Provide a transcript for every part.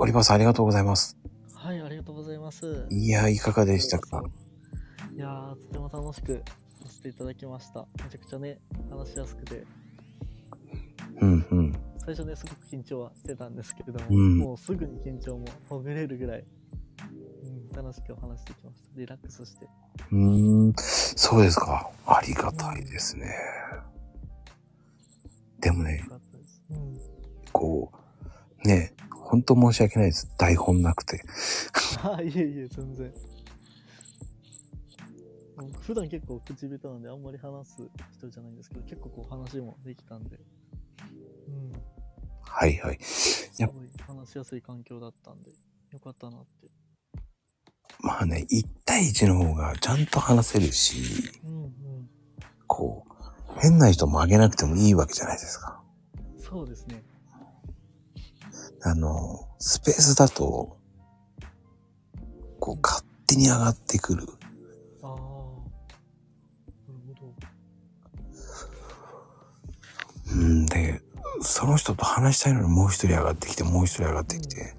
オリバーさんありがとうございます。はい、ありがとうございます。いや、いかがでしたか？いやー、とても楽しくさせていただきました。めちゃくちゃね、話しやすくて、うんうん。最初ね、すごく緊張はしてたんですけれども、うんもうすぐに緊張もほぐれるぐらい、うん、楽しくお話してきました。リラックスして。うーん、そうですか。ありがたいですね。でもね。うん。こう、ね、本当申し訳ないです。台本なくて。あ、いえいえ、全然。うん普段結構口下手なんであんまり話す人じゃないんですけど、結構こう話もできたんで、うん。はいはい。すごい話しやすい環境だったんで、よかったなって。まあね、1対1の方がちゃんと話せるし、うんうん。こう、変な人もあげなくてもいいわけじゃないですか。そうですね。あの、スペースだと、こう、勝手に上がってくる。ああ。なるほど。うんで、その人と話したいのにもう一人上がってきて、もう一人上がってきて、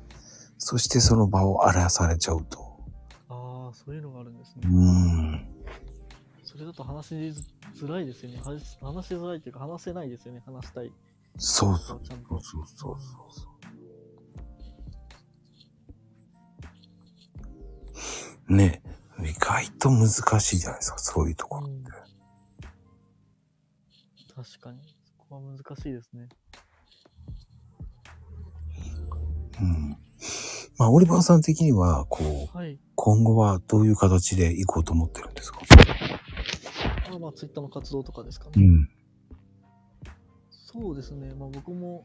そしてその場を荒らされちゃうと。ああ、そういうのがあるんですうね。ん。それだと話しづらいですよね。話しづらいというか話せないですよね。話したい。そうそう。そうそうそうそう。外と難しいじゃないですか、そういうところって。確かに。そこは難しいですね。うん。まあ、オリバーさん的には、こう、はい。今後はどういう形で行こうと思ってるんですか？まあまあ、ツイッターの活動とかですかね。うん。そうですね。まあ僕も、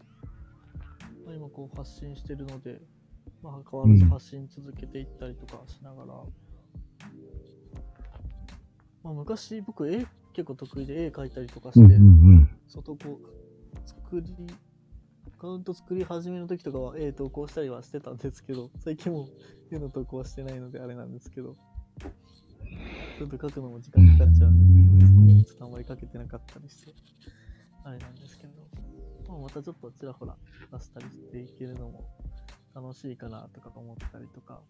まあ、今こう発信してるので、まあ変わらず発信続けていったりとかしながら、まあ昔僕絵結構得意で絵描いたりとかして、外こう作り、アカウント作り始めの時とかは絵投稿したりはしてたんですけど、最近もう絵の投稿はしてないのであれなんですけど、ちょっと書くのも時間かかっちゃうんで、ちょっとあんまり書けてなかったりして、あれなんですけど、まあ、またちょっとちらほら出したりしていけるのも楽しいかなとか思ったりとか、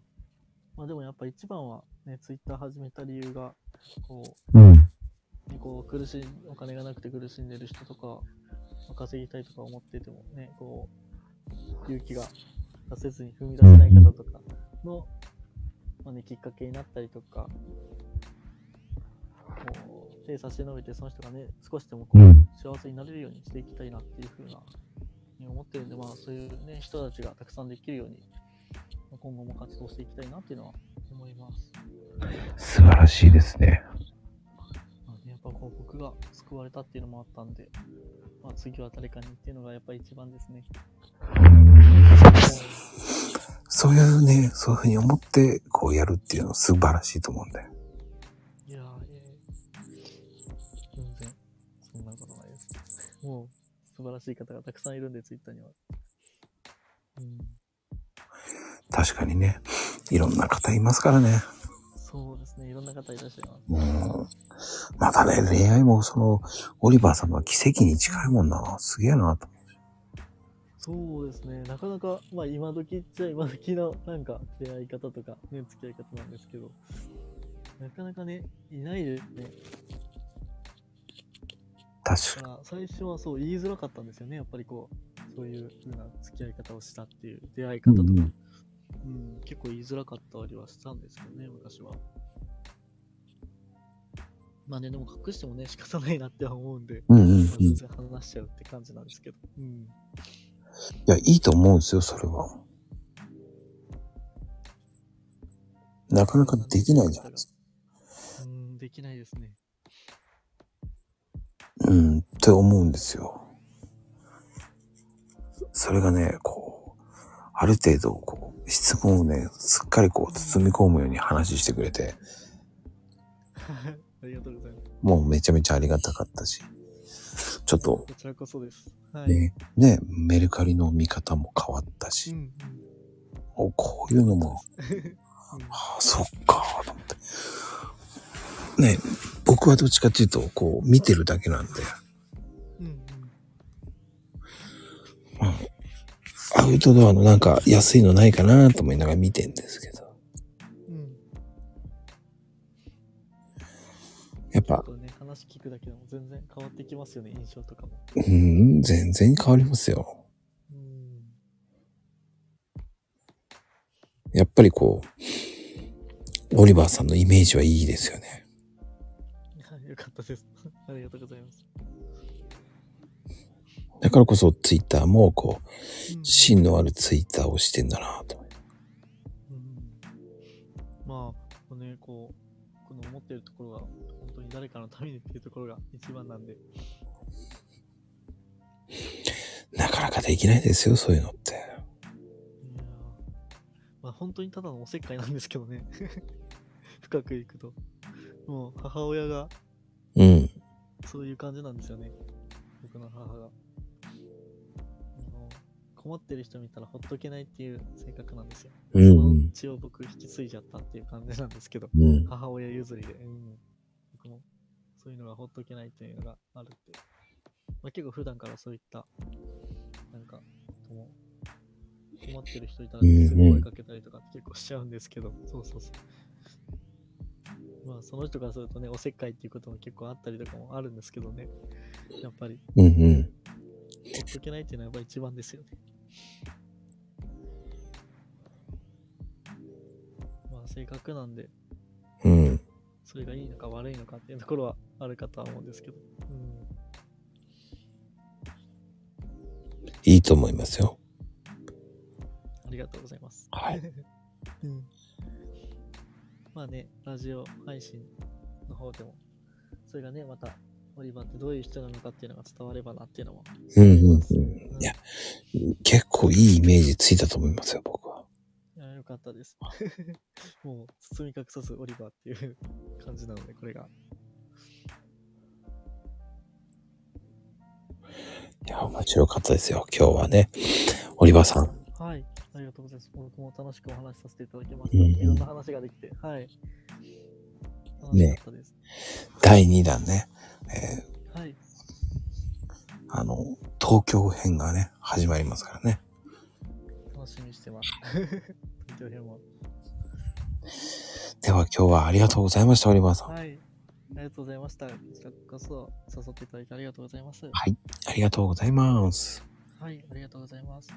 まあでもやっぱ一番はね、ツイッター始めた理由が、こう、うん。こう苦しい、お金がなくて苦しんでる人とか、まあ稼ぎたいとか思っててもね、こう、勇気が出せずに踏み出せない方とかの、まあね、きっかけになったりとか、こう手差し伸べてその人がね、少しでもこう、うん幸せになれるようにしていきたいなっていうふうな、ね思ってるんで、まあそういうね、人たちがたくさんできるように、まあ今後も活動していきたいなっていうのは思います。素晴らしいですね。まあね、やっぱこう僕が救われたっていうのもあったんで、まあ、次は誰かにっていうのがやっぱり一番ですね。そういうね、そういうふうに思って、こうやるっていうのは素晴らしいと思うんだよ。いや全然、そんなことないです。もう、素晴らしい方がたくさんいるんで、ツイッターには。うん、確かにね、いろんな方いますからね。そうですね、いろんな方いらっしゃいます。うん。またね、恋愛もその、オリバーさんの奇跡に近いもんな。すげえなと。そうですね、なかなか、まあ今時っちゃ今時のなんか出会い方とか、ね、付き合い方なんですけど、なかなかね、いないですね。確かだから最初はそう言いづらかったんですよね、やっぱりこう、そういう風な付き合い方をしたっていう出会い方とか、うんうんうん結構言いづらかったりはしたんですよね、昔は。まあね、でも隠してもね、仕方ないなっては思うんで、うんうんうん。まあ全い然話しちゃうって感じなんですけど。うん。や、いいと思うんですよ、それは。なかなかできないじゃないですか。うん、できないですね。うん、って思うんですよ。それがね、こう、ある程度、こう、質問をね、すっかりこう、包み込むように話してくれて、ありがとうございます。もうめちゃめちゃありがたかったし、ちょっと、こちらこそです。はい。ね、ね、メルカリの見方も変わったうし、ん、おこういうのも、うん。ああ、そっか、と思って。ね、僕はどっちかっていうと、こう、見てるだけなんで、アウトドアのなんか安いのないかなと思いながら見てんですけど。うん。やっぱ、ね、話聞くだけでも全然変わってきますよね、印象とかも。うん、全然変わりますよ。うん。やっぱりこう、オリバーさんのイメージはいいですよね。はい、よかったです。ありがとうございます。だからこそツイッターもこう芯のあるツイッターをしてんだなと。うんまあ、ね、こう、この思ってるところが、本当に誰かのためにっていうところが一番なんで、いなかなかできないですよ、そういうのって。やーまあ本当にただのおせっかいなんですけどね。深くいくと。もう母親がうん。そういう感じなんですよね。僕の母が。あの困ってる人見たらほっとけないっていう性格なんですよ。うんその血を僕引き継いじゃったっていう感じなんですけど。うん。母親譲りで、うん、僕もそういうのがほっとけないっていうのがあるって。まあ、結構普段からそういった、なんか、もう困ってる人いたらすぐ声かけたりとか結構しちゃうんですけど、そうそうそう。まあその人からするとね、おせっかいっていうことも結構あったりとかもあるんですけどね、やっぱりうんうん。ほっとけないっていうのはやっぱ一番ですよね。まあ性格なんで、うん。それがいいのか悪いのかっていうところはあるかとは思うんですけど。うん。いいと思いますよ。ありがとうございます。はい。うん。まあね、ラジオ配信の方でも、それがね、また、オリバーってどういう人なのかっていうのが伝わればなっていうのも。うんうんうん。うんいや、結構いいイメージついたと思いますよ、僕は。いや、よかったです。もう、包み隠さずオリバーっていう感じなので、これが。いや、面白かったですよ。今日はね。オリバーさん。はい。ありがとうございます。僕も楽しくお話しさせていただきました。うんうんいろんな話ができて、はい。楽しかったです。第2弾ね。えはい。ーあの、東京編がね、始まりますからね。楽しみにしてます。東京編も。では今日はありがとうございました、オリバーさん。はい。ありがとうございました。こちらこそ誘っていただいてありがとうございます。はい。ありがとうございます。はい、ありがとうございます。